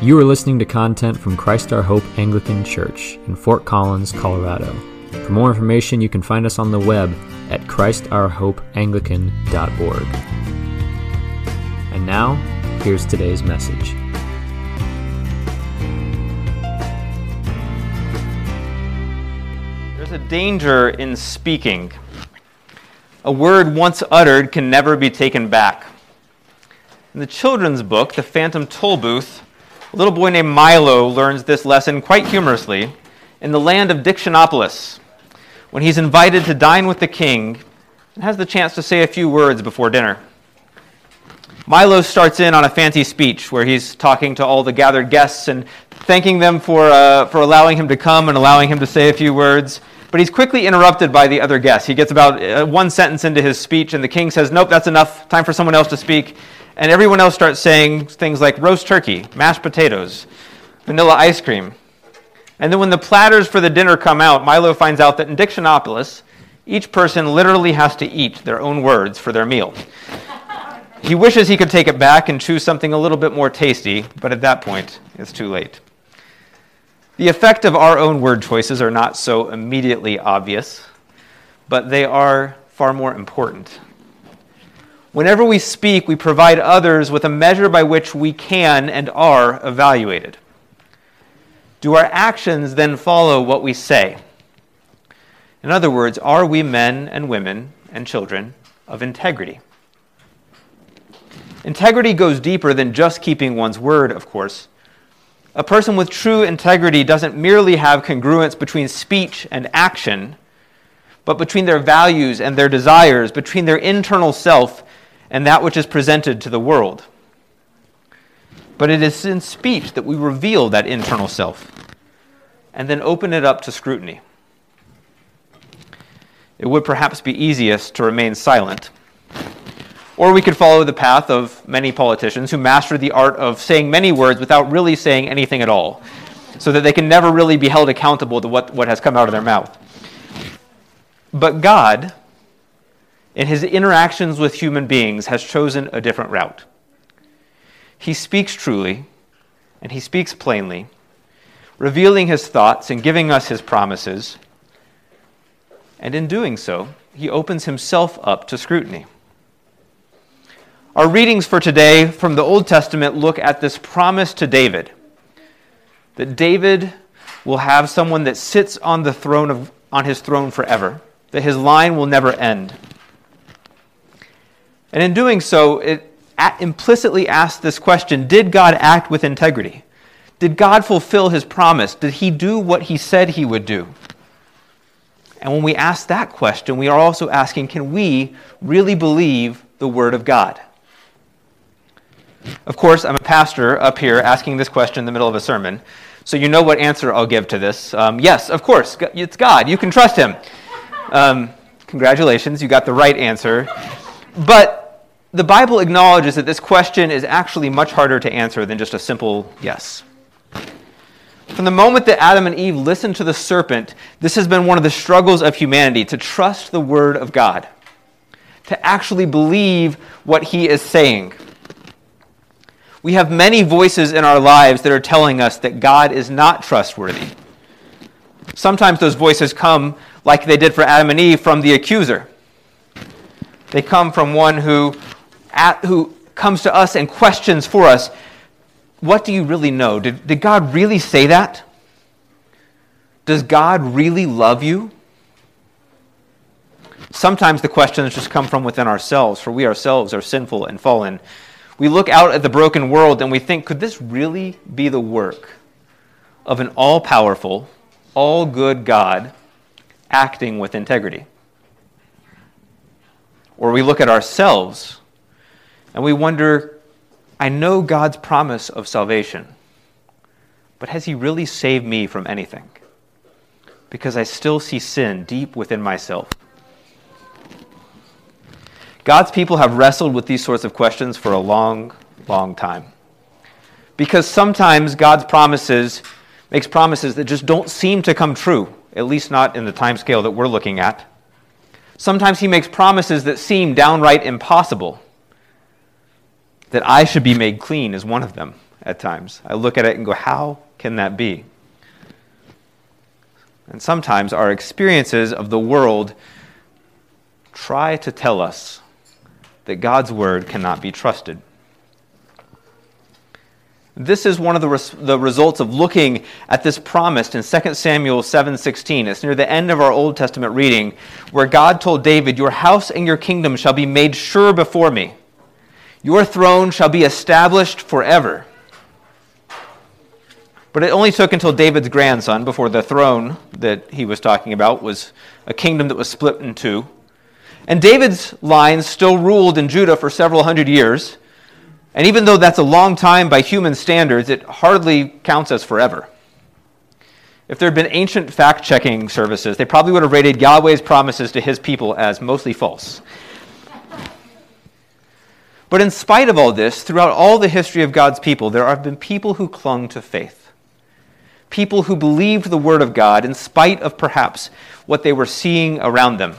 You are listening to content from Christ Our Hope Anglican Church in Fort Collins, Colorado. For more information, you can find us on the web at christourhopeanglican.org. And now, here's today's message. There's a danger in speaking. A word once uttered can never be taken back. In the children's book, The Phantom Tollbooth, a little boy named Milo learns this lesson quite humorously in the land of Dictionopolis when he's invited to dine with the king and has the chance to say a few words before dinner. Milo starts in on a fancy speech where he's talking to all the gathered guests and thanking them for, uh, for allowing him to come and allowing him to say a few words. But he's quickly interrupted by the other guests. He gets about uh, one sentence into his speech, and the king says, Nope, that's enough. Time for someone else to speak. And everyone else starts saying things like roast turkey, mashed potatoes, vanilla ice cream. And then when the platters for the dinner come out, Milo finds out that in Dictionopolis, each person literally has to eat their own words for their meal. he wishes he could take it back and choose something a little bit more tasty, but at that point, it's too late. The effect of our own word choices are not so immediately obvious, but they are far more important. Whenever we speak, we provide others with a measure by which we can and are evaluated. Do our actions then follow what we say? In other words, are we men and women and children of integrity? Integrity goes deeper than just keeping one's word, of course. A person with true integrity doesn't merely have congruence between speech and action, but between their values and their desires, between their internal self and that which is presented to the world. But it is in speech that we reveal that internal self and then open it up to scrutiny. It would perhaps be easiest to remain silent. Or we could follow the path of many politicians who master the art of saying many words without really saying anything at all, so that they can never really be held accountable to what, what has come out of their mouth. But God, in his interactions with human beings, has chosen a different route. He speaks truly, and he speaks plainly, revealing his thoughts and giving us his promises. And in doing so, he opens himself up to scrutiny. Our readings for today from the Old Testament look at this promise to David that David will have someone that sits on the throne of on his throne forever, that his line will never end. And in doing so, it implicitly asks this question Did God act with integrity? Did God fulfill his promise? Did he do what he said he would do? And when we ask that question, we are also asking can we really believe the Word of God? Of course, I'm a pastor up here asking this question in the middle of a sermon, so you know what answer I'll give to this. Um, yes, of course, it's God. You can trust Him. Um, congratulations, you got the right answer. But the Bible acknowledges that this question is actually much harder to answer than just a simple yes. From the moment that Adam and Eve listened to the serpent, this has been one of the struggles of humanity to trust the Word of God, to actually believe what He is saying. We have many voices in our lives that are telling us that God is not trustworthy. Sometimes those voices come, like they did for Adam and Eve, from the accuser. They come from one who, at, who comes to us and questions for us what do you really know? Did, did God really say that? Does God really love you? Sometimes the questions just come from within ourselves, for we ourselves are sinful and fallen. We look out at the broken world and we think, could this really be the work of an all powerful, all good God acting with integrity? Or we look at ourselves and we wonder, I know God's promise of salvation, but has He really saved me from anything? Because I still see sin deep within myself. God's people have wrestled with these sorts of questions for a long, long time. Because sometimes God's promises makes promises that just don't seem to come true, at least not in the time scale that we're looking at. Sometimes he makes promises that seem downright impossible that I should be made clean is one of them. at times. I look at it and go, how can that be? And sometimes our experiences of the world try to tell us that God's word cannot be trusted. This is one of the, res- the results of looking at this promise in 2 Samuel 7:16. It's near the end of our Old Testament reading where God told David, "Your house and your kingdom shall be made sure before me. Your throne shall be established forever." But it only took until David's grandson before the throne that he was talking about was a kingdom that was split in two. And David's line still ruled in Judah for several hundred years. And even though that's a long time by human standards, it hardly counts as forever. If there had been ancient fact checking services, they probably would have rated Yahweh's promises to his people as mostly false. But in spite of all this, throughout all the history of God's people, there have been people who clung to faith. People who believed the word of God in spite of perhaps what they were seeing around them.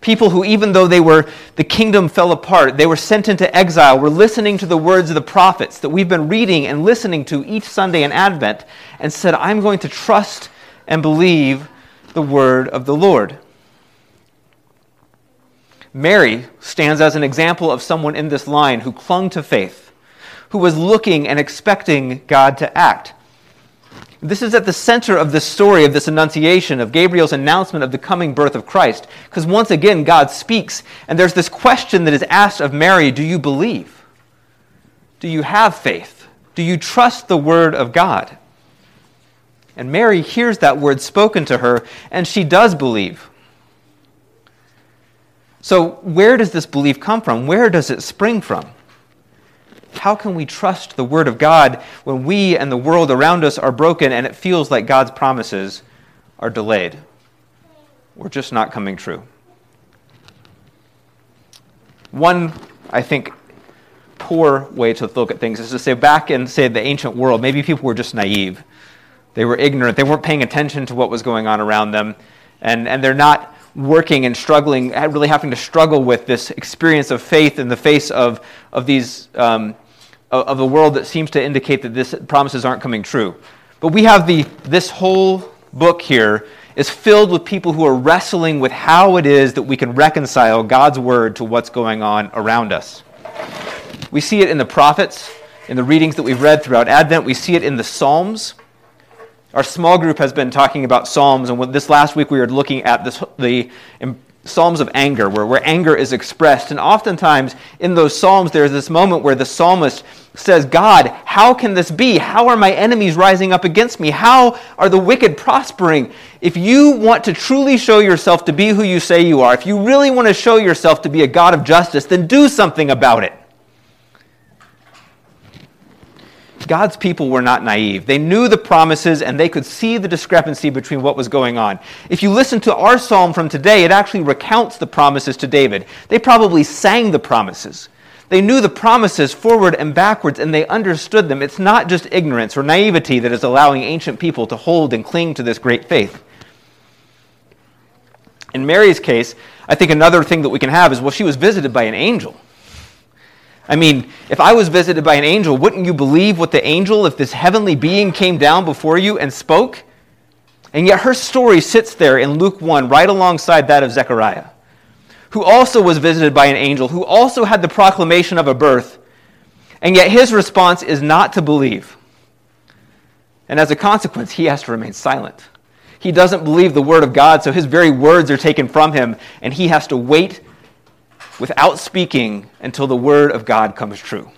People who, even though they were, the kingdom fell apart, they were sent into exile, were listening to the words of the prophets that we've been reading and listening to each Sunday in Advent, and said, I'm going to trust and believe the word of the Lord. Mary stands as an example of someone in this line who clung to faith, who was looking and expecting God to act. This is at the center of the story of this annunciation, of Gabriel's announcement of the coming birth of Christ. Because once again, God speaks, and there's this question that is asked of Mary Do you believe? Do you have faith? Do you trust the word of God? And Mary hears that word spoken to her, and she does believe. So, where does this belief come from? Where does it spring from? How can we trust the Word of God when we and the world around us are broken and it feels like God's promises are delayed or just not coming true? One, I think, poor way to look at things is to say back in, say, the ancient world, maybe people were just naive. They were ignorant. They weren't paying attention to what was going on around them. And, and they're not working and struggling, really having to struggle with this experience of faith in the face of, of these um, of a world that seems to indicate that these promises aren't coming true. But we have the this whole book here is filled with people who are wrestling with how it is that we can reconcile God's word to what's going on around us. We see it in the prophets, in the readings that we've read throughout Advent. We see it in the Psalms. Our small group has been talking about Psalms, and this last week we were looking at this, the Psalms of anger, where, where anger is expressed. And oftentimes in those Psalms, there's this moment where the psalmist says, God, how can this be? How are my enemies rising up against me? How are the wicked prospering? If you want to truly show yourself to be who you say you are, if you really want to show yourself to be a God of justice, then do something about it. God's people were not naive. They knew the promises and they could see the discrepancy between what was going on. If you listen to our psalm from today, it actually recounts the promises to David. They probably sang the promises. They knew the promises forward and backwards and they understood them. It's not just ignorance or naivety that is allowing ancient people to hold and cling to this great faith. In Mary's case, I think another thing that we can have is well, she was visited by an angel. I mean, if I was visited by an angel, wouldn't you believe what the angel, if this heavenly being came down before you and spoke? And yet her story sits there in Luke 1, right alongside that of Zechariah, who also was visited by an angel, who also had the proclamation of a birth, and yet his response is not to believe. And as a consequence, he has to remain silent. He doesn't believe the word of God, so his very words are taken from him, and he has to wait without speaking until the word of God comes true.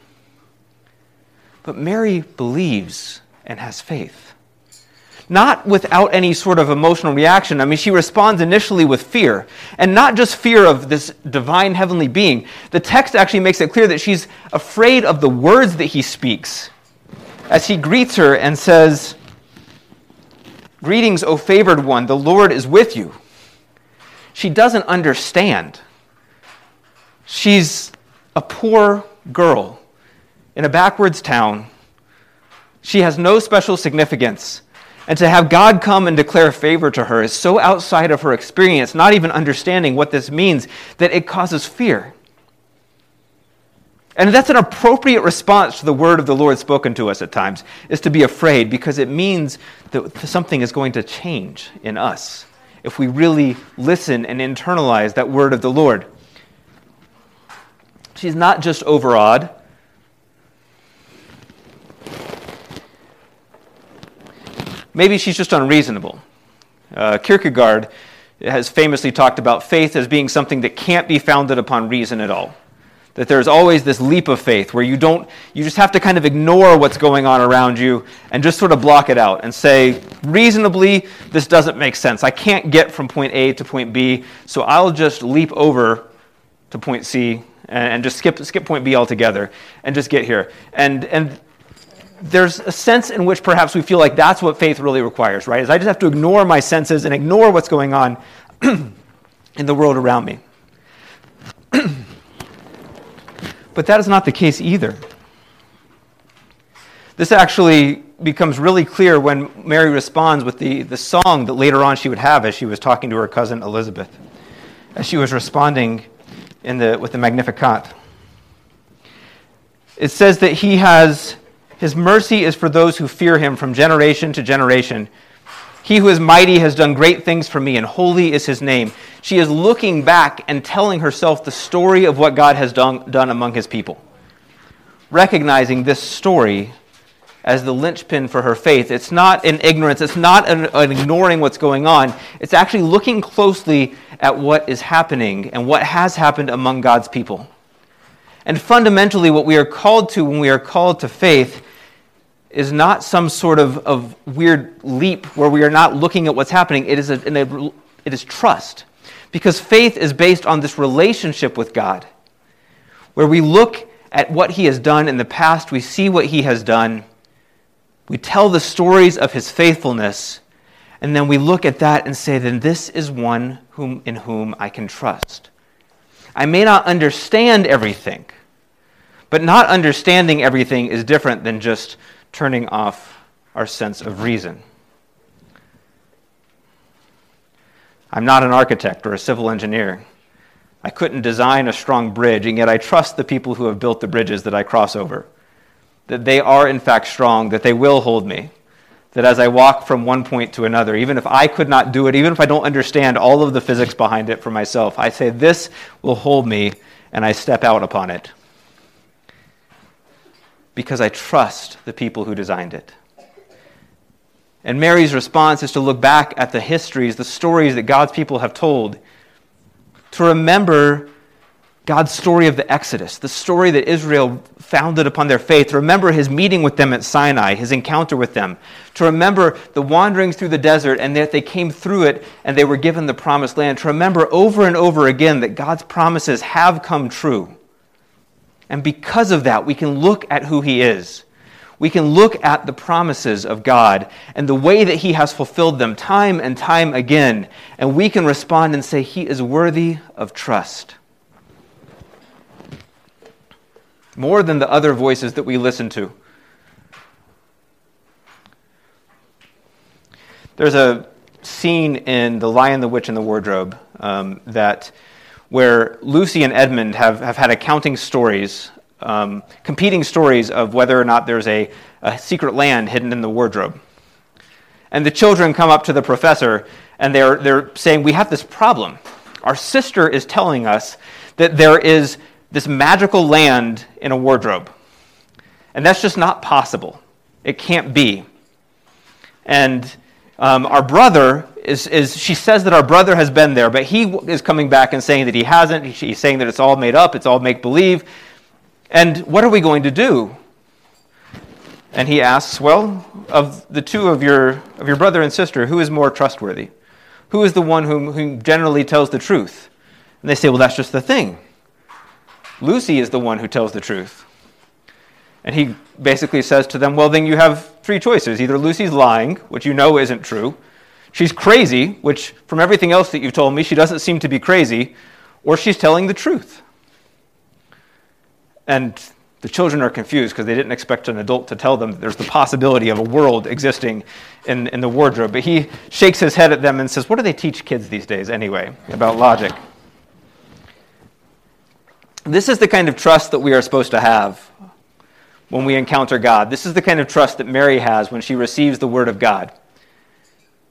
But Mary believes and has faith. Not without any sort of emotional reaction. I mean, she responds initially with fear, and not just fear of this divine heavenly being. The text actually makes it clear that she's afraid of the words that he speaks as he greets her and says, Greetings, O favored one, the Lord is with you. She doesn't understand She's a poor girl in a backwards town. She has no special significance. And to have God come and declare favor to her is so outside of her experience, not even understanding what this means, that it causes fear. And that's an appropriate response to the word of the Lord spoken to us at times, is to be afraid because it means that something is going to change in us if we really listen and internalize that word of the Lord. She's not just overawed. Maybe she's just unreasonable. Uh, Kierkegaard has famously talked about faith as being something that can't be founded upon reason at all that there's always this leap of faith where you don't you just have to kind of ignore what's going on around you and just sort of block it out and say reasonably this doesn't make sense i can't get from point a to point b so i'll just leap over to point c and, just skip skip point b altogether and just get here. And and there's a sense in which perhaps we feel like that's what faith really requires right? Is i just have to ignore my senses and ignore what's going on in the world around me. But that is not the case either. This actually becomes really clear when Mary responds with the, the song that later on she would have as she was talking to her cousin Elizabeth, as she was responding in the, with the Magnificat. It says that he has, his mercy is for those who fear him from generation to generation. He who is mighty has done great things for me, and holy is his name. She is looking back and telling herself the story of what God has done, done among his people. Recognizing this story as the linchpin for her faith. It's not an ignorance, it's not an, an, ignoring what's going on. It's actually looking closely at what is happening and what has happened among God's people. And fundamentally, what we are called to when we are called to faith is not some sort of, of weird leap where we are not looking at what's happening. It is, a, a, it is trust. Because faith is based on this relationship with God, where we look at what He has done in the past, we see what He has done, we tell the stories of His faithfulness, and then we look at that and say, then this is one whom, in whom I can trust. I may not understand everything, but not understanding everything is different than just turning off our sense of reason. I'm not an architect or a civil engineer. I couldn't design a strong bridge, and yet I trust the people who have built the bridges that I cross over. That they are, in fact, strong, that they will hold me. That as I walk from one point to another, even if I could not do it, even if I don't understand all of the physics behind it for myself, I say, This will hold me, and I step out upon it because I trust the people who designed it. And Mary's response is to look back at the histories, the stories that God's people have told, to remember God's story of the Exodus, the story that Israel founded upon their faith, remember his meeting with them at Sinai, his encounter with them, to remember the wanderings through the desert and that they came through it and they were given the promised land, to remember over and over again that God's promises have come true. And because of that, we can look at who He is. We can look at the promises of God and the way that He has fulfilled them time and time again. And we can respond and say, He is worthy of trust. More than the other voices that we listen to. There's a scene in The Lion, the Witch, and the Wardrobe um, that where Lucy and Edmund have, have had accounting stories, um, competing stories of whether or not there's a, a secret land hidden in the wardrobe. And the children come up to the professor and they're, they're saying, We have this problem. Our sister is telling us that there is this magical land in a wardrobe. And that's just not possible. It can't be. And um, our brother is, is, she says that our brother has been there, but he is coming back and saying that he hasn't. He's saying that it's all made up, it's all make believe. And what are we going to do? And he asks, Well, of the two of your, of your brother and sister, who is more trustworthy? Who is the one whom, who generally tells the truth? And they say, Well, that's just the thing. Lucy is the one who tells the truth. And he basically says to them, Well, then you have three choices. Either Lucy's lying, which you know isn't true, she's crazy, which from everything else that you've told me, she doesn't seem to be crazy, or she's telling the truth. And the children are confused because they didn't expect an adult to tell them that there's the possibility of a world existing in, in the wardrobe. But he shakes his head at them and says, What do they teach kids these days anyway about logic? This is the kind of trust that we are supposed to have when we encounter God. This is the kind of trust that Mary has when she receives the Word of God.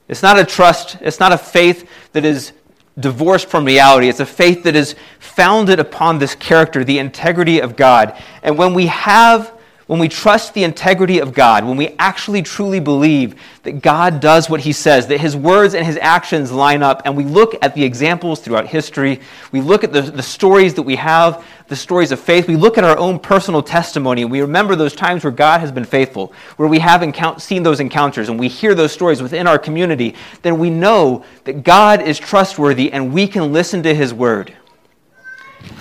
It's not a trust, it's not a faith that is divorced from reality. It's a faith that is founded upon this character, the integrity of God. And when we have when we trust the integrity of God, when we actually truly believe that God does what he says, that his words and his actions line up, and we look at the examples throughout history, we look at the, the stories that we have, the stories of faith, we look at our own personal testimony, and we remember those times where God has been faithful, where we have encount- seen those encounters, and we hear those stories within our community, then we know that God is trustworthy and we can listen to his word.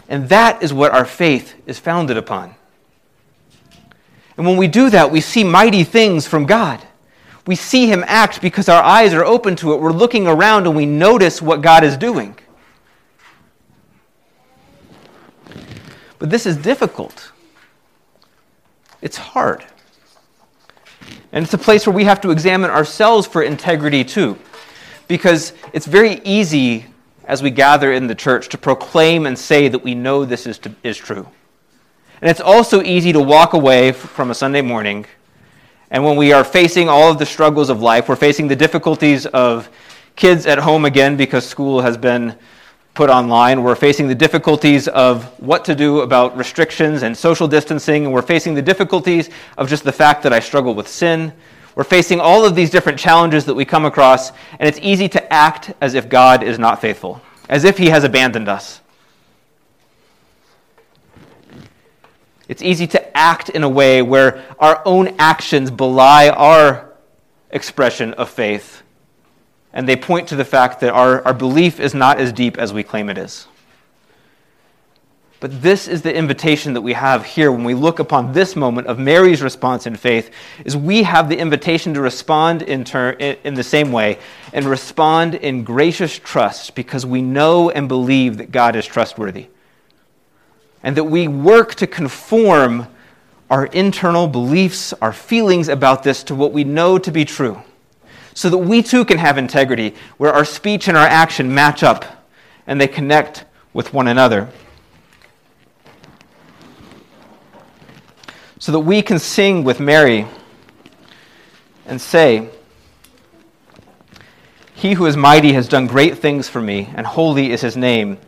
And that is what our faith is founded upon. And when we do that, we see mighty things from God. We see Him act because our eyes are open to it. We're looking around and we notice what God is doing. But this is difficult. It's hard. And it's a place where we have to examine ourselves for integrity too. Because it's very easy as we gather in the church to proclaim and say that we know this is, to, is true. And it's also easy to walk away from a Sunday morning. And when we are facing all of the struggles of life, we're facing the difficulties of kids at home again because school has been put online. We're facing the difficulties of what to do about restrictions and social distancing. And we're facing the difficulties of just the fact that I struggle with sin. We're facing all of these different challenges that we come across. And it's easy to act as if God is not faithful, as if He has abandoned us. It's easy to act in a way where our own actions belie our expression of faith, and they point to the fact that our, our belief is not as deep as we claim it is. But this is the invitation that we have here when we look upon this moment of Mary's response in faith is we have the invitation to respond in, ter- in the same way and respond in gracious trust because we know and believe that God is trustworthy and that we work to conform our internal beliefs, our feelings about this to what we know to be true, so that we too can have integrity, where our speech and our action match up and they connect with one another. So that we can sing with Mary and say, He who is mighty has done great things for me, and holy is his name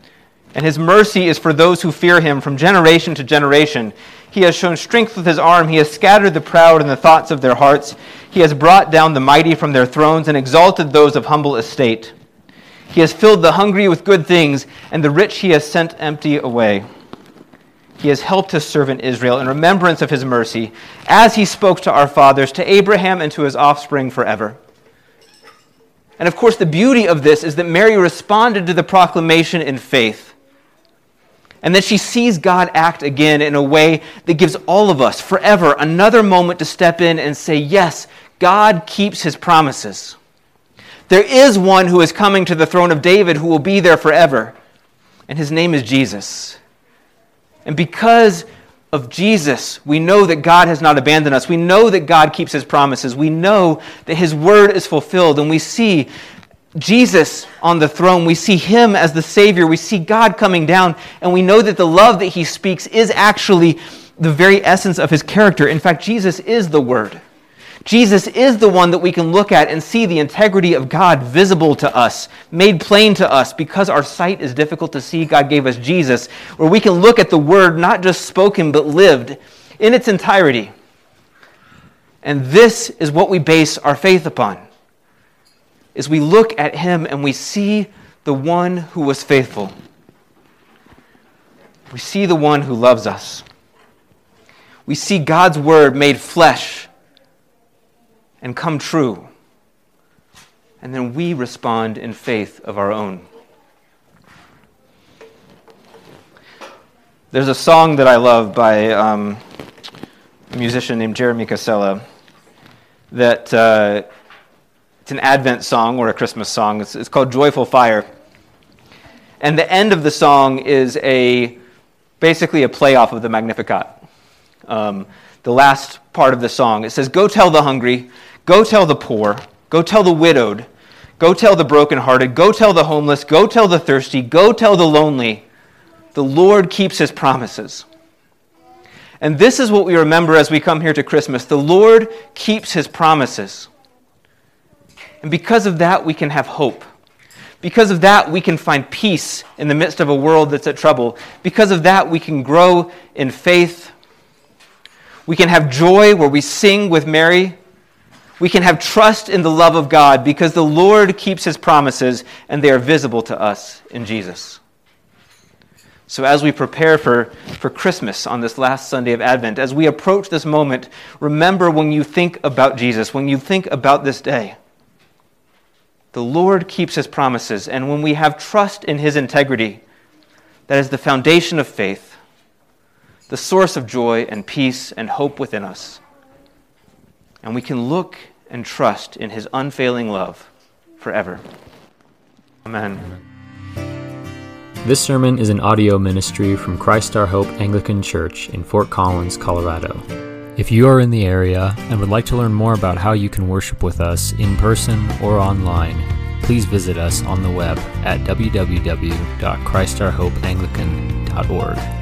and his mercy is for those who fear him from generation to generation. He has shown strength with his arm. He has scattered the proud in the thoughts of their hearts. He has brought down the mighty from their thrones and exalted those of humble estate. He has filled the hungry with good things, and the rich he has sent empty away. He has helped his servant Israel in remembrance of his mercy, as he spoke to our fathers, to Abraham, and to his offspring forever. And of course, the beauty of this is that Mary responded to the proclamation in faith and that she sees God act again in a way that gives all of us forever another moment to step in and say, Yes, God keeps his promises. There is one who is coming to the throne of David who will be there forever, and his name is Jesus. And because of Jesus, we know that God has not abandoned us. We know that God keeps his promises. We know that his word is fulfilled. And we see Jesus on the throne. We see him as the Savior. We see God coming down, and we know that the love that he speaks is actually the very essence of his character. In fact, Jesus is the Word. Jesus is the one that we can look at and see the integrity of God visible to us, made plain to us. Because our sight is difficult to see, God gave us Jesus, where we can look at the Word not just spoken, but lived in its entirety. And this is what we base our faith upon is we look at him and we see the one who was faithful. We see the one who loves us. We see God's word made flesh and come true. And then we respond in faith of our own. There's a song that I love by um, a musician named Jeremy Casella that. Uh, it's an Advent song or a Christmas song. It's, it's called Joyful Fire. And the end of the song is a basically a playoff of the Magnificat. Um, the last part of the song. It says, Go tell the hungry, go tell the poor, go tell the widowed, go tell the brokenhearted, go tell the homeless, go tell the thirsty, go tell the lonely. The Lord keeps his promises. And this is what we remember as we come here to Christmas. The Lord keeps his promises. And because of that, we can have hope. Because of that, we can find peace in the midst of a world that's at trouble. Because of that, we can grow in faith. We can have joy where we sing with Mary. We can have trust in the love of God because the Lord keeps his promises and they are visible to us in Jesus. So, as we prepare for, for Christmas on this last Sunday of Advent, as we approach this moment, remember when you think about Jesus, when you think about this day, the Lord keeps his promises, and when we have trust in his integrity, that is the foundation of faith, the source of joy and peace and hope within us. And we can look and trust in his unfailing love forever. Amen. This sermon is an audio ministry from Christ Our Hope Anglican Church in Fort Collins, Colorado. If you are in the area and would like to learn more about how you can worship with us in person or online, please visit us on the web at www.christourhopeanglican.org.